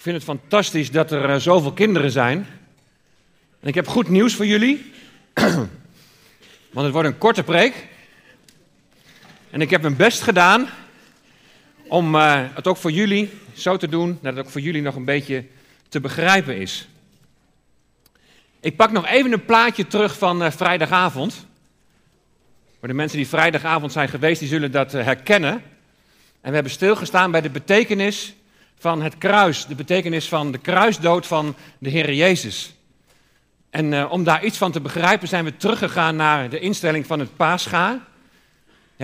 Ik vind het fantastisch dat er eh, zoveel kinderen zijn. En ik heb goed nieuws voor jullie. Want het wordt een korte preek. En ik heb mijn best gedaan om eh, het ook voor jullie zo te doen dat het ook voor jullie nog een beetje te begrijpen is. Ik pak nog even een plaatje terug van uh, vrijdagavond. Voor de mensen die vrijdagavond zijn geweest, die zullen dat herkennen. En we hebben stilgestaan bij de betekenis van het kruis, de betekenis van de kruisdood van de Heer Jezus. En uh, om daar iets van te begrijpen zijn we teruggegaan naar de instelling van het Pascha.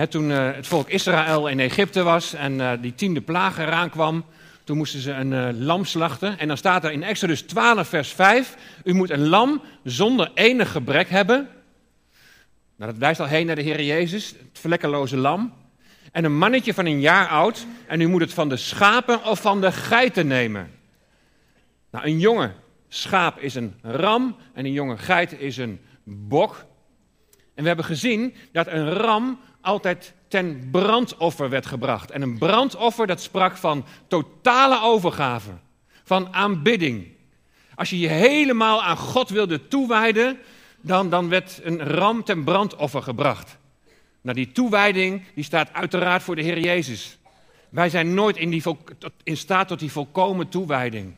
toen uh, het volk Israël in Egypte was en uh, die tiende plaag eraan kwam, toen moesten ze een lam slachten. En dan staat er in Exodus 12, vers 5, u moet een lam zonder enig gebrek hebben. Nou, dat wijst al heen naar de Heer Jezus, het vlekkeloze lam en een mannetje van een jaar oud en u moet het van de schapen of van de geiten nemen. Nou, een jonge schaap is een ram en een jonge geit is een bok. En we hebben gezien dat een ram altijd ten brandoffer werd gebracht. En een brandoffer dat sprak van totale overgave, van aanbidding. Als je je helemaal aan God wilde toewijden, dan, dan werd een ram ten brandoffer gebracht. Nou, die toewijding die staat uiteraard voor de Heer Jezus. Wij zijn nooit in, die in staat tot die volkomen toewijding.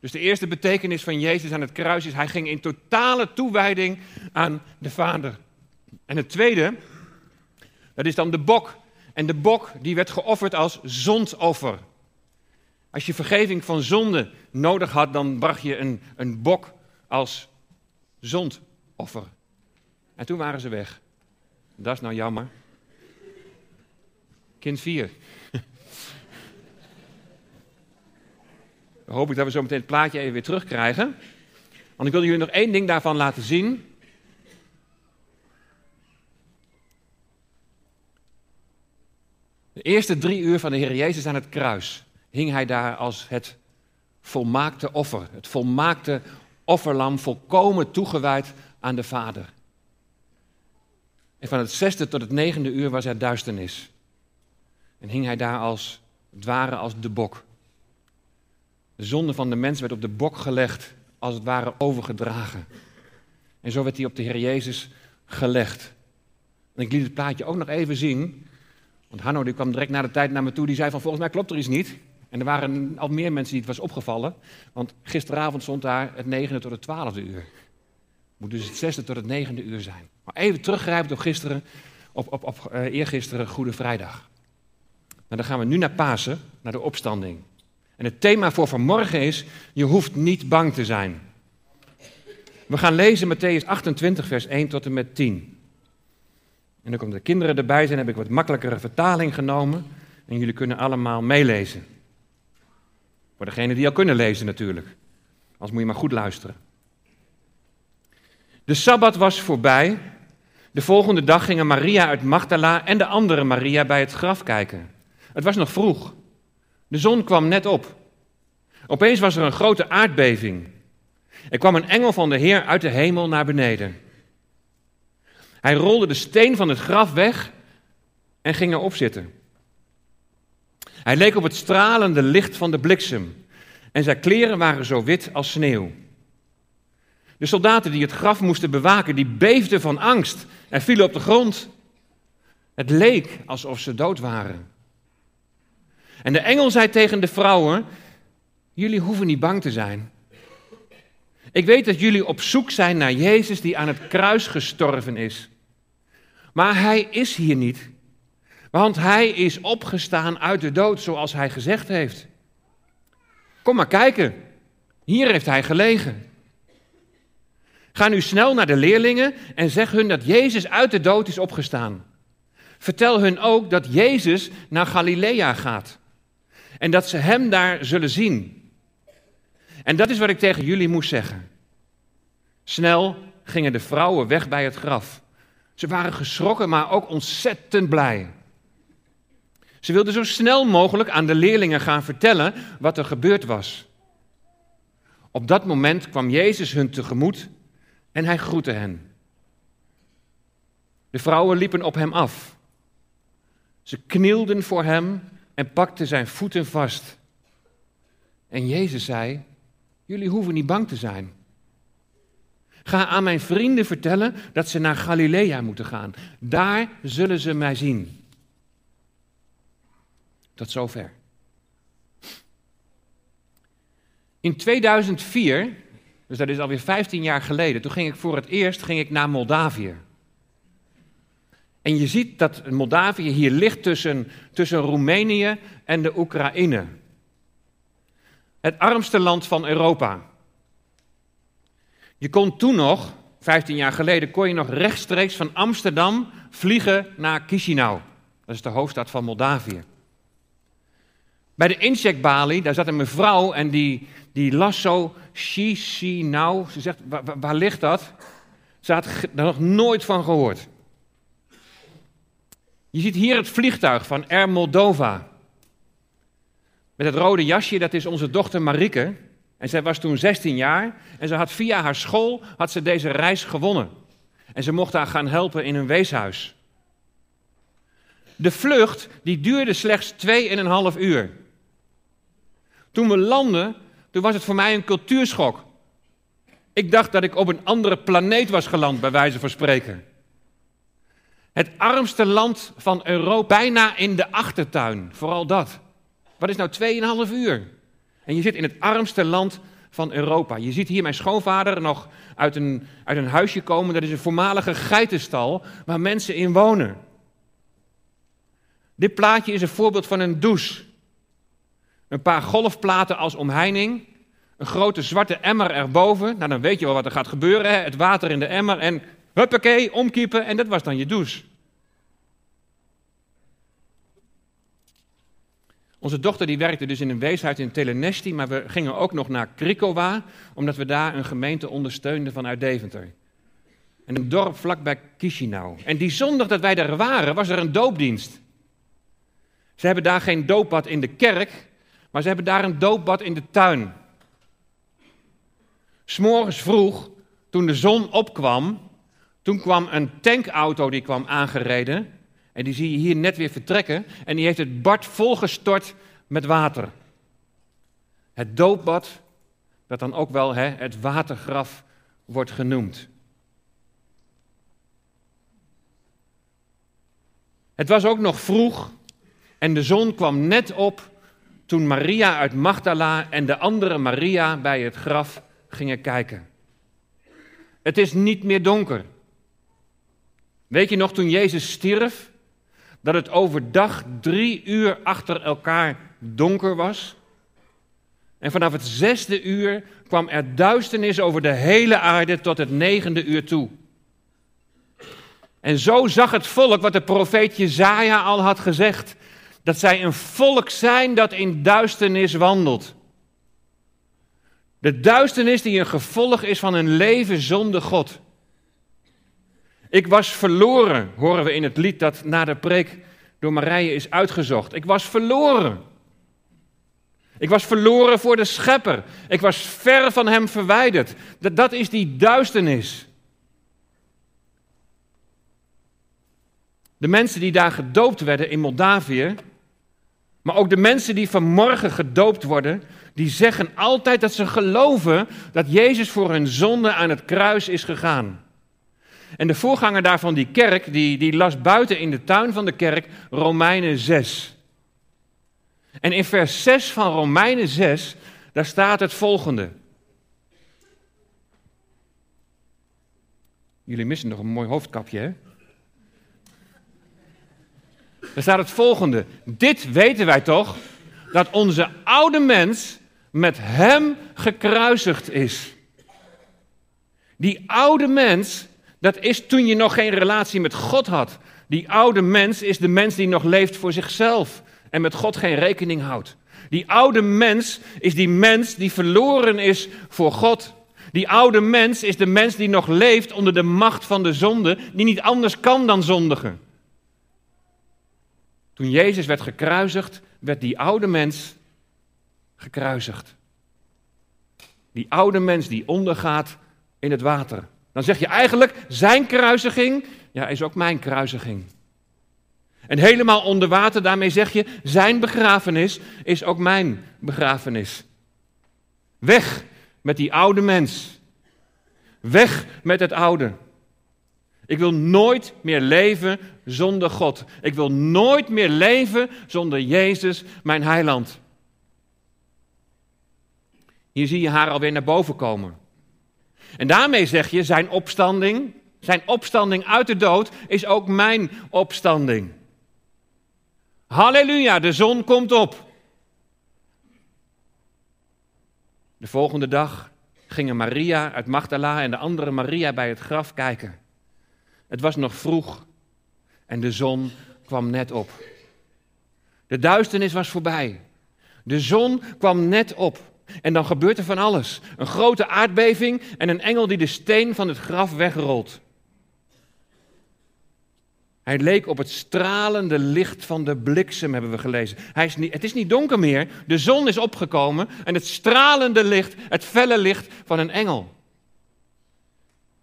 Dus de eerste betekenis van Jezus aan het kruis is, hij ging in totale toewijding aan de Vader. En het tweede, dat is dan de bok. En de bok die werd geofferd als zondoffer. Als je vergeving van zonde nodig had, dan bracht je een, een bok als zondoffer. En toen waren ze weg. Dat is nou jammer. Kind 4. Dan hoop ik dat we zo meteen het plaatje even weer terugkrijgen. Want ik wil jullie nog één ding daarvan laten zien. De eerste drie uur van de Heer Jezus aan het kruis hing hij daar als het volmaakte offer. Het volmaakte offerlam, volkomen toegewijd aan de Vader. En van het zesde tot het negende uur was er duisternis. En hing hij daar als het ware als de bok. De zonde van de mens werd op de bok gelegd, als het ware overgedragen. En zo werd hij op de Heer Jezus gelegd. En ik liet het plaatje ook nog even zien. Want Hanno die kwam direct na de tijd naar me toe. Die zei van volgens mij klopt er iets niet. En er waren al meer mensen die het was opgevallen. Want gisteravond stond daar het negende tot het twaalfde uur. Moet dus het zesde tot het negende uur zijn. Maar even teruggrijpend op gisteren, op, op, op uh, eergisteren, Goede Vrijdag. Nou, dan gaan we nu naar Pasen, naar de opstanding. En het thema voor vanmorgen is, je hoeft niet bang te zijn. We gaan lezen Matthäus 28, vers 1 tot en met 10. En dan komen de kinderen erbij zijn, heb ik wat makkelijkere vertaling genomen. En jullie kunnen allemaal meelezen. Voor degenen die al kunnen lezen natuurlijk. Anders moet je maar goed luisteren. De Sabbat was voorbij. De volgende dag gingen Maria uit Magdala en de andere Maria bij het graf kijken. Het was nog vroeg. De zon kwam net op. Opeens was er een grote aardbeving. Er kwam een engel van de Heer uit de hemel naar beneden. Hij rolde de steen van het graf weg en ging erop zitten. Hij leek op het stralende licht van de bliksem en zijn kleren waren zo wit als sneeuw. De soldaten die het graf moesten bewaken, die beefden van angst en vielen op de grond. Het leek alsof ze dood waren. En de engel zei tegen de vrouwen: Jullie hoeven niet bang te zijn. Ik weet dat jullie op zoek zijn naar Jezus die aan het kruis gestorven is. Maar hij is hier niet. Want hij is opgestaan uit de dood, zoals hij gezegd heeft. Kom maar kijken. Hier heeft hij gelegen. Ga nu snel naar de leerlingen en zeg hun dat Jezus uit de dood is opgestaan. Vertel hun ook dat Jezus naar Galilea gaat en dat ze hem daar zullen zien. En dat is wat ik tegen jullie moest zeggen. Snel gingen de vrouwen weg bij het graf. Ze waren geschrokken, maar ook ontzettend blij. Ze wilden zo snel mogelijk aan de leerlingen gaan vertellen wat er gebeurd was. Op dat moment kwam Jezus hun tegemoet en hij groette hen. De vrouwen liepen op hem af. Ze knielden voor hem en pakten zijn voeten vast. En Jezus zei: Jullie hoeven niet bang te zijn. Ga aan mijn vrienden vertellen dat ze naar Galilea moeten gaan. Daar zullen ze mij zien. Tot zover. In 2004, dus dat is alweer 15 jaar geleden, toen ging ik voor het eerst ging ik naar Moldavië. En je ziet dat Moldavië hier ligt tussen, tussen Roemenië en de Oekraïne. Het armste land van Europa. Je kon toen nog, 15 jaar geleden, kon je nog rechtstreeks van Amsterdam vliegen naar Chisinau. Dat is de hoofdstad van Moldavië. Bij de incheckbalie, daar zat een mevrouw en die, die las zo Chisinau. Ze zegt, waar, waar ligt dat? Ze had er nog nooit van gehoord. Je ziet hier het vliegtuig van Air Moldova. Met het rode jasje, dat is onze dochter Marike. En zij was toen 16 jaar en ze had via haar school had ze deze reis gewonnen. En ze mocht haar gaan helpen in een weeshuis. De vlucht die duurde slechts 2,5 uur. Toen we landden, toen was het voor mij een cultuurschok. Ik dacht dat ik op een andere planeet was geland, bij wijze van spreken. Het armste land van Europa, bijna in de achtertuin, vooral dat. Wat is nou 2,5 uur? En je zit in het armste land van Europa. Je ziet hier mijn schoonvader nog uit een, uit een huisje komen. Dat is een voormalige geitenstal waar mensen in wonen. Dit plaatje is een voorbeeld van een douche. Een paar golfplaten als omheining. Een grote zwarte emmer erboven. Nou, dan weet je wel wat er gaat gebeuren. Hè? Het water in de emmer en huppakee, omkiepen. En dat was dan je douche. Onze dochter die werkte dus in een weeshuis in Telenesti, maar we gingen ook nog naar Krikova, omdat we daar een gemeente ondersteunden vanuit Deventer. En een dorp vlakbij Chisinau. En die zondag dat wij daar waren, was er een doopdienst. Ze hebben daar geen doopbad in de kerk, maar ze hebben daar een doopbad in de tuin. S'morgens vroeg, toen de zon opkwam, toen kwam een tankauto die kwam aangereden. En die zie je hier net weer vertrekken. En die heeft het bad volgestort met water. Het doopbad, dat dan ook wel hè, het watergraf wordt genoemd. Het was ook nog vroeg en de zon kwam net op toen Maria uit Magdala en de andere Maria bij het graf gingen kijken. Het is niet meer donker. Weet je nog toen Jezus stierf? dat het overdag drie uur achter elkaar donker was. En vanaf het zesde uur kwam er duisternis over de hele aarde tot het negende uur toe. En zo zag het volk wat de profeet Jezaja al had gezegd. Dat zij een volk zijn dat in duisternis wandelt. De duisternis die een gevolg is van een leven zonder God. Ik was verloren, horen we in het lied dat na de preek door Marije is uitgezocht. Ik was verloren. Ik was verloren voor de schepper. Ik was ver van hem verwijderd. Dat, dat is die duisternis. De mensen die daar gedoopt werden in Moldavië, maar ook de mensen die vanmorgen gedoopt worden, die zeggen altijd dat ze geloven dat Jezus voor hun zonde aan het kruis is gegaan. En de voorganger daarvan, die kerk, die, die las buiten in de tuin van de kerk Romeinen 6. En in vers 6 van Romeinen 6, daar staat het volgende. Jullie missen nog een mooi hoofdkapje, hè? Daar staat het volgende. Dit weten wij toch, dat onze oude mens met hem gekruisigd is. Die oude mens dat is toen je nog geen relatie met God had. Die oude mens is de mens die nog leeft voor zichzelf en met God geen rekening houdt. Die oude mens is die mens die verloren is voor God. Die oude mens is de mens die nog leeft onder de macht van de zonde, die niet anders kan dan zondigen. Toen Jezus werd gekruisigd, werd die oude mens gekruisigd. Die oude mens die ondergaat in het water. Dan zeg je eigenlijk, zijn kruisiging ja, is ook mijn kruisiging. En helemaal onder water, daarmee zeg je, zijn begrafenis is ook mijn begrafenis. Weg met die oude mens. Weg met het oude. Ik wil nooit meer leven zonder God. Ik wil nooit meer leven zonder Jezus, mijn heiland. Hier zie je haar alweer naar boven komen. En daarmee zeg je, zijn opstanding, zijn opstanding uit de dood is ook mijn opstanding. Halleluja, de zon komt op. De volgende dag gingen Maria uit Magdala en de andere Maria bij het graf kijken. Het was nog vroeg en de zon kwam net op. De duisternis was voorbij. De zon kwam net op. En dan gebeurt er van alles. Een grote aardbeving en een engel die de steen van het graf wegrolt. Hij leek op het stralende licht van de bliksem, hebben we gelezen. Hij is niet, het is niet donker meer, de zon is opgekomen en het stralende licht, het felle licht van een engel.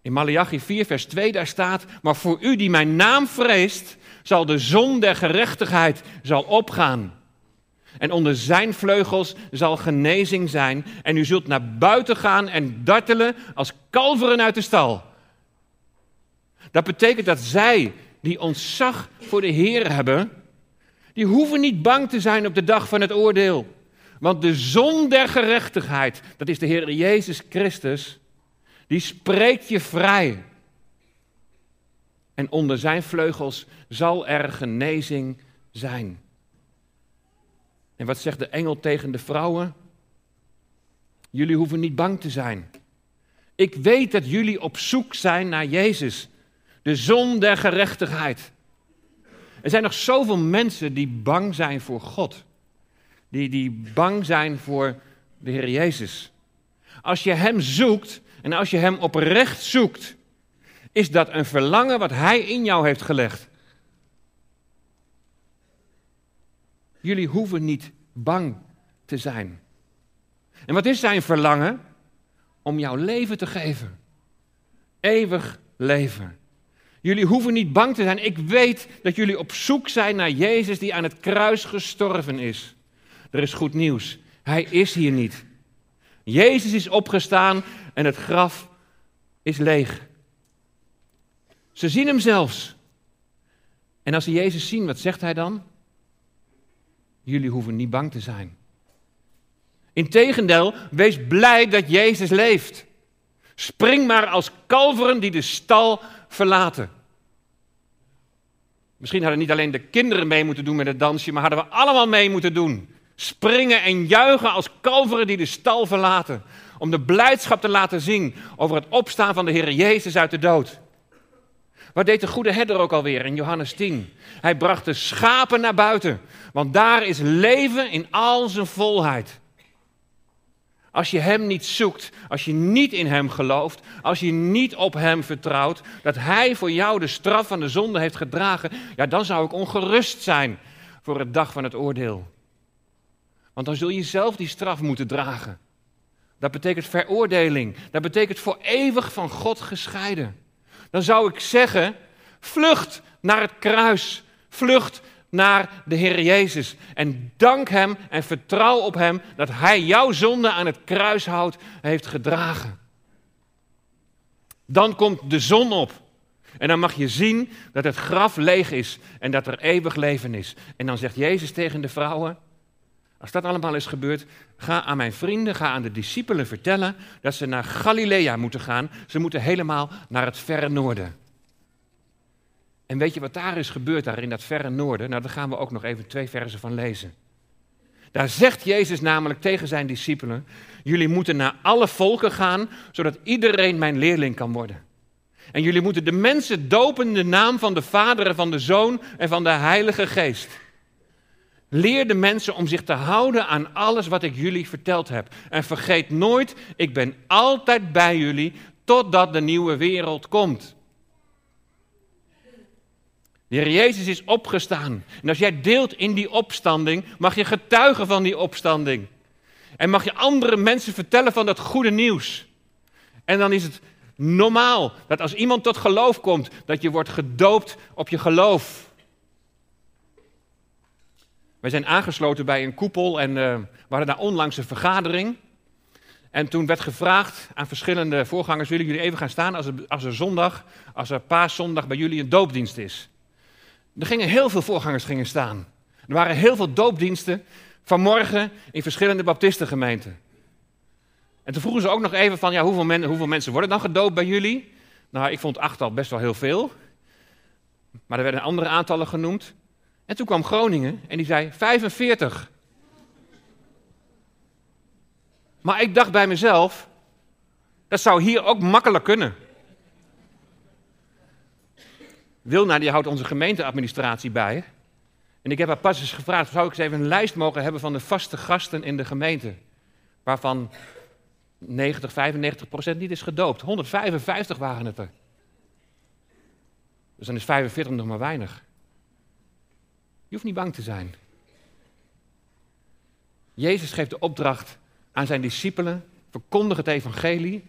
In Malachi 4, vers 2, daar staat, maar voor u die mijn naam vreest, zal de zon der gerechtigheid zal opgaan. En onder zijn vleugels zal genezing zijn. En u zult naar buiten gaan en dartelen als kalveren uit de stal. Dat betekent dat zij die ontzag voor de Heer hebben, die hoeven niet bang te zijn op de dag van het oordeel. Want de zon der gerechtigheid, dat is de Heer Jezus Christus, die spreekt je vrij. En onder zijn vleugels zal er genezing zijn. En wat zegt de engel tegen de vrouwen? Jullie hoeven niet bang te zijn. Ik weet dat jullie op zoek zijn naar Jezus, de zon der gerechtigheid. Er zijn nog zoveel mensen die bang zijn voor God, die, die bang zijn voor de Heer Jezus. Als je Hem zoekt en als je Hem oprecht zoekt, is dat een verlangen wat Hij in jou heeft gelegd. Jullie hoeven niet bang te zijn. En wat is zijn verlangen? Om jouw leven te geven. Eeuwig leven. Jullie hoeven niet bang te zijn. Ik weet dat jullie op zoek zijn naar Jezus die aan het kruis gestorven is. Er is goed nieuws. Hij is hier niet. Jezus is opgestaan en het graf is leeg. Ze zien hem zelfs. En als ze Jezus zien, wat zegt hij dan? Jullie hoeven niet bang te zijn. Integendeel, wees blij dat Jezus leeft. Spring maar als kalveren die de stal verlaten. Misschien hadden niet alleen de kinderen mee moeten doen met het dansje, maar hadden we allemaal mee moeten doen. Springen en juichen als kalveren die de stal verlaten. Om de blijdschap te laten zien over het opstaan van de Heer Jezus uit de dood. Wat deed de goede herder ook alweer in Johannes 10? Hij bracht de schapen naar buiten, want daar is leven in al zijn volheid. Als je Hem niet zoekt, als je niet in Hem gelooft, als je niet op Hem vertrouwt, dat Hij voor jou de straf van de zonde heeft gedragen, ja, dan zou ik ongerust zijn voor het dag van het oordeel. Want dan zul je zelf die straf moeten dragen. Dat betekent veroordeling. Dat betekent voor eeuwig van God gescheiden dan zou ik zeggen: vlucht naar het kruis. Vlucht naar de Heer Jezus. En dank Hem en vertrouw op Hem dat Hij jouw zonde aan het kruishout heeft gedragen. Dan komt de zon op. En dan mag je zien dat het graf leeg is en dat er eeuwig leven is. En dan zegt Jezus tegen de vrouwen: als dat allemaal is gebeurd, ga aan mijn vrienden, ga aan de discipelen vertellen dat ze naar Galilea moeten gaan. Ze moeten helemaal naar het verre noorden. En weet je wat daar is gebeurd, daar in dat verre noorden? Nou, daar gaan we ook nog even twee versen van lezen. Daar zegt Jezus namelijk tegen zijn discipelen: Jullie moeten naar alle volken gaan, zodat iedereen mijn leerling kan worden. En jullie moeten de mensen dopen in de naam van de Vader en van de Zoon en van de Heilige Geest. Leer de mensen om zich te houden aan alles wat ik jullie verteld heb. En vergeet nooit, ik ben altijd bij jullie totdat de nieuwe wereld komt. Heer Jezus is opgestaan. En als jij deelt in die opstanding, mag je getuigen van die opstanding. En mag je andere mensen vertellen van dat goede nieuws. En dan is het normaal dat als iemand tot geloof komt, dat je wordt gedoopt op je geloof. Wij zijn aangesloten bij een koepel en uh, we hadden daar onlangs een vergadering. En toen werd gevraagd aan verschillende voorgangers: willen jullie even gaan staan als er, als er zondag, als er paaszondag bij jullie een doopdienst is? Er gingen heel veel voorgangers gingen staan. Er waren heel veel doopdiensten vanmorgen in verschillende baptistengemeenten. En toen vroegen ze ook nog even van, ja, hoeveel, men, hoeveel mensen worden dan gedoopt bij jullie? Nou, ik vond acht al best wel heel veel. Maar er werden andere aantallen genoemd. En toen kwam Groningen en die zei 45. Maar ik dacht bij mezelf, dat zou hier ook makkelijk kunnen. Wilna die houdt onze gemeenteadministratie bij. En ik heb haar pas eens gevraagd, zou ik eens even een lijst mogen hebben van de vaste gasten in de gemeente? Waarvan 90, 95 procent niet is gedoopt. 155 waren het er. Dus dan is 45 nog maar weinig. Je hoeft niet bang te zijn. Jezus geeft de opdracht aan zijn discipelen, verkondig het evangelie.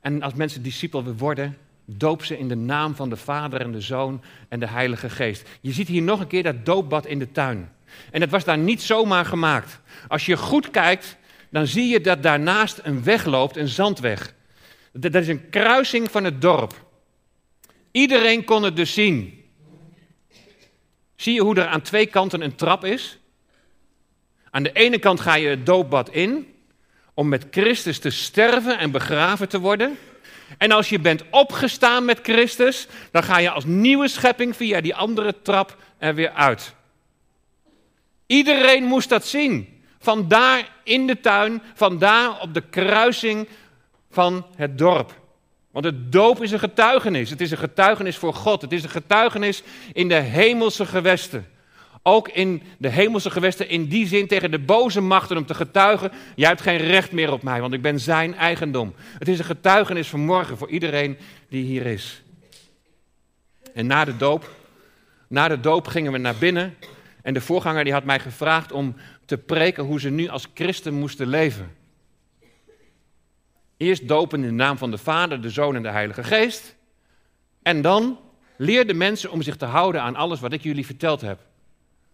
En als mensen discipel worden, doop ze in de naam van de Vader en de Zoon en de Heilige Geest. Je ziet hier nog een keer dat doopbad in de tuin. En het was daar niet zomaar gemaakt. Als je goed kijkt, dan zie je dat daarnaast een weg loopt, een zandweg. Dat is een kruising van het dorp. Iedereen kon het dus zien. Zie je hoe er aan twee kanten een trap is? Aan de ene kant ga je het doopbad in om met Christus te sterven en begraven te worden. En als je bent opgestaan met Christus, dan ga je als nieuwe schepping via die andere trap er weer uit. Iedereen moest dat zien. Vandaar in de tuin, vandaar op de kruising van het dorp. Want het doop is een getuigenis. Het is een getuigenis voor God. Het is een getuigenis in de hemelse gewesten. Ook in de hemelse gewesten, in die zin tegen de boze machten om te getuigen. Jij hebt geen recht meer op mij, want ik ben zijn eigendom. Het is een getuigenis van morgen voor iedereen die hier is. En na de doop, na de doop gingen we naar binnen. En de voorganger die had mij gevraagd om te preken hoe ze nu als christen moesten leven. Eerst dopen in de naam van de Vader, de Zoon en de Heilige Geest. En dan leer de mensen om zich te houden aan alles wat ik jullie verteld heb.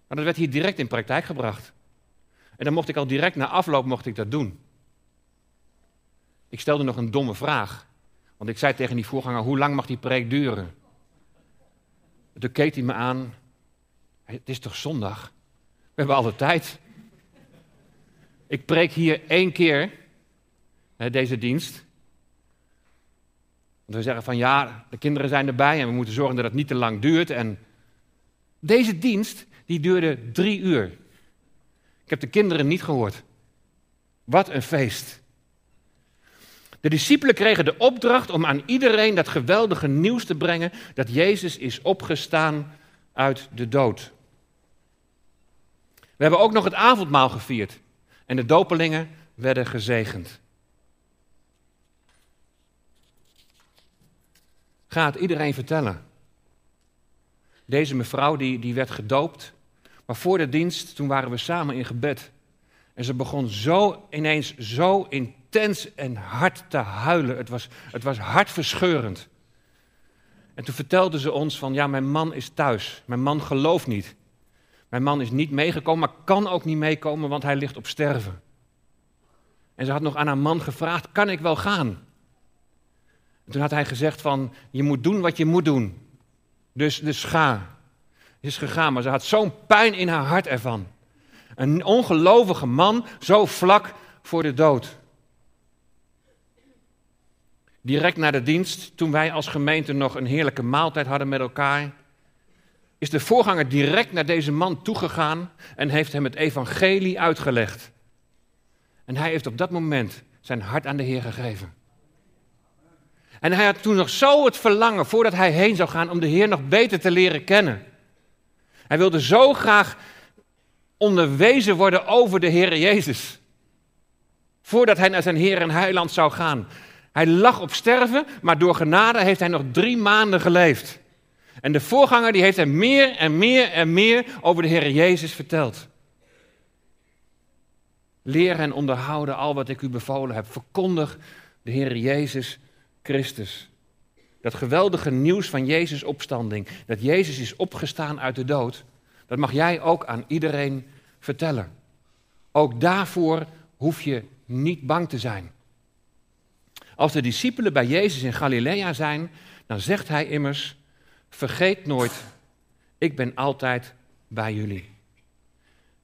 Maar dat werd hier direct in praktijk gebracht. En dan mocht ik al direct na afloop mocht ik dat doen. Ik stelde nog een domme vraag. Want ik zei tegen die voorganger, hoe lang mag die preek duren? Toen keek hij me aan. Het is toch zondag? We hebben alle tijd. Ik preek hier één keer deze dienst. Want we zeggen van ja, de kinderen zijn erbij en we moeten zorgen dat het niet te lang duurt. En deze dienst die duurde drie uur. Ik heb de kinderen niet gehoord. Wat een feest. De discipelen kregen de opdracht om aan iedereen dat geweldige nieuws te brengen dat Jezus is opgestaan uit de dood. We hebben ook nog het avondmaal gevierd en de dopelingen werden gezegend. Ga het iedereen vertellen. Deze mevrouw die, die werd gedoopt maar voor de dienst, toen waren we samen in gebed. En ze begon zo ineens zo intens en hard te huilen. Het was, het was hartverscheurend. En toen vertelde ze ons van, ja, mijn man is thuis. Mijn man gelooft niet. Mijn man is niet meegekomen, maar kan ook niet meekomen, want hij ligt op sterven. En ze had nog aan haar man gevraagd, kan ik wel gaan? En toen had hij gezegd van, je moet doen wat je moet doen. Dus, dus ga is gegaan, maar ze had zo'n pijn in haar hart ervan. Een ongelovige man, zo vlak voor de dood. Direct na de dienst, toen wij als gemeente nog een heerlijke maaltijd hadden met elkaar, is de voorganger direct naar deze man toegegaan en heeft hem het evangelie uitgelegd. En hij heeft op dat moment zijn hart aan de Heer gegeven. En hij had toen nog zo het verlangen, voordat hij heen zou gaan, om de Heer nog beter te leren kennen. Hij wilde zo graag onderwezen worden over de Heer Jezus. Voordat hij naar zijn Heer en Heiland zou gaan. Hij lag op sterven, maar door genade heeft hij nog drie maanden geleefd. En de voorganger die heeft hem meer en meer en meer over de Heer Jezus verteld. Leer en onderhouden al wat ik u bevolen heb. Verkondig de Heer Jezus Christus. Dat geweldige nieuws van Jezus' opstanding, dat Jezus is opgestaan uit de dood, dat mag jij ook aan iedereen vertellen. Ook daarvoor hoef je niet bang te zijn. Als de discipelen bij Jezus in Galilea zijn, dan zegt hij immers: Vergeet nooit, ik ben altijd bij jullie.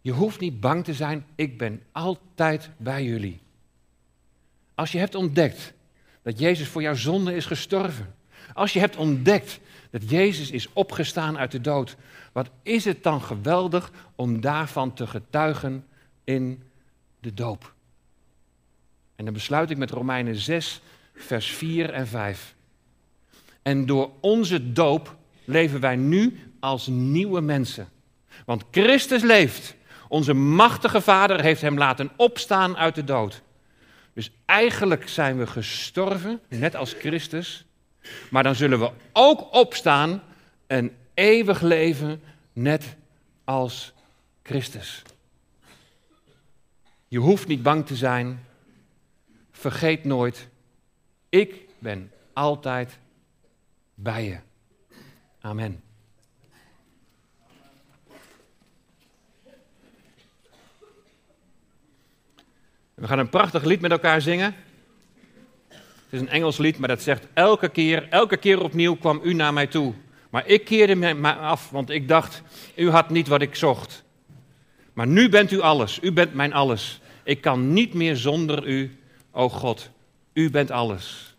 Je hoeft niet bang te zijn, ik ben altijd bij jullie. Als je hebt ontdekt dat Jezus voor jouw zonde is gestorven, als je hebt ontdekt dat Jezus is opgestaan uit de dood, wat is het dan geweldig om daarvan te getuigen in de doop? En dan besluit ik met Romeinen 6, vers 4 en 5. En door onze doop leven wij nu als nieuwe mensen. Want Christus leeft. Onze machtige Vader heeft hem laten opstaan uit de dood. Dus eigenlijk zijn we gestorven, net als Christus. Maar dan zullen we ook opstaan en eeuwig leven, net als Christus. Je hoeft niet bang te zijn. Vergeet nooit, ik ben altijd bij je. Amen. We gaan een prachtig lied met elkaar zingen. Het is een Engels lied, maar dat zegt elke keer, elke keer opnieuw kwam u naar mij toe. Maar ik keerde me af, want ik dacht, u had niet wat ik zocht. Maar nu bent u alles, u bent mijn alles. Ik kan niet meer zonder u, o God. U bent alles.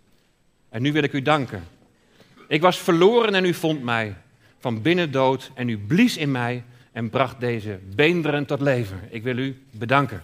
En nu wil ik u danken. Ik was verloren en u vond mij. Van binnen dood en u blies in mij en bracht deze beenderen tot leven. Ik wil u bedanken.